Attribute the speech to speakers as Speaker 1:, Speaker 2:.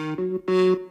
Speaker 1: Música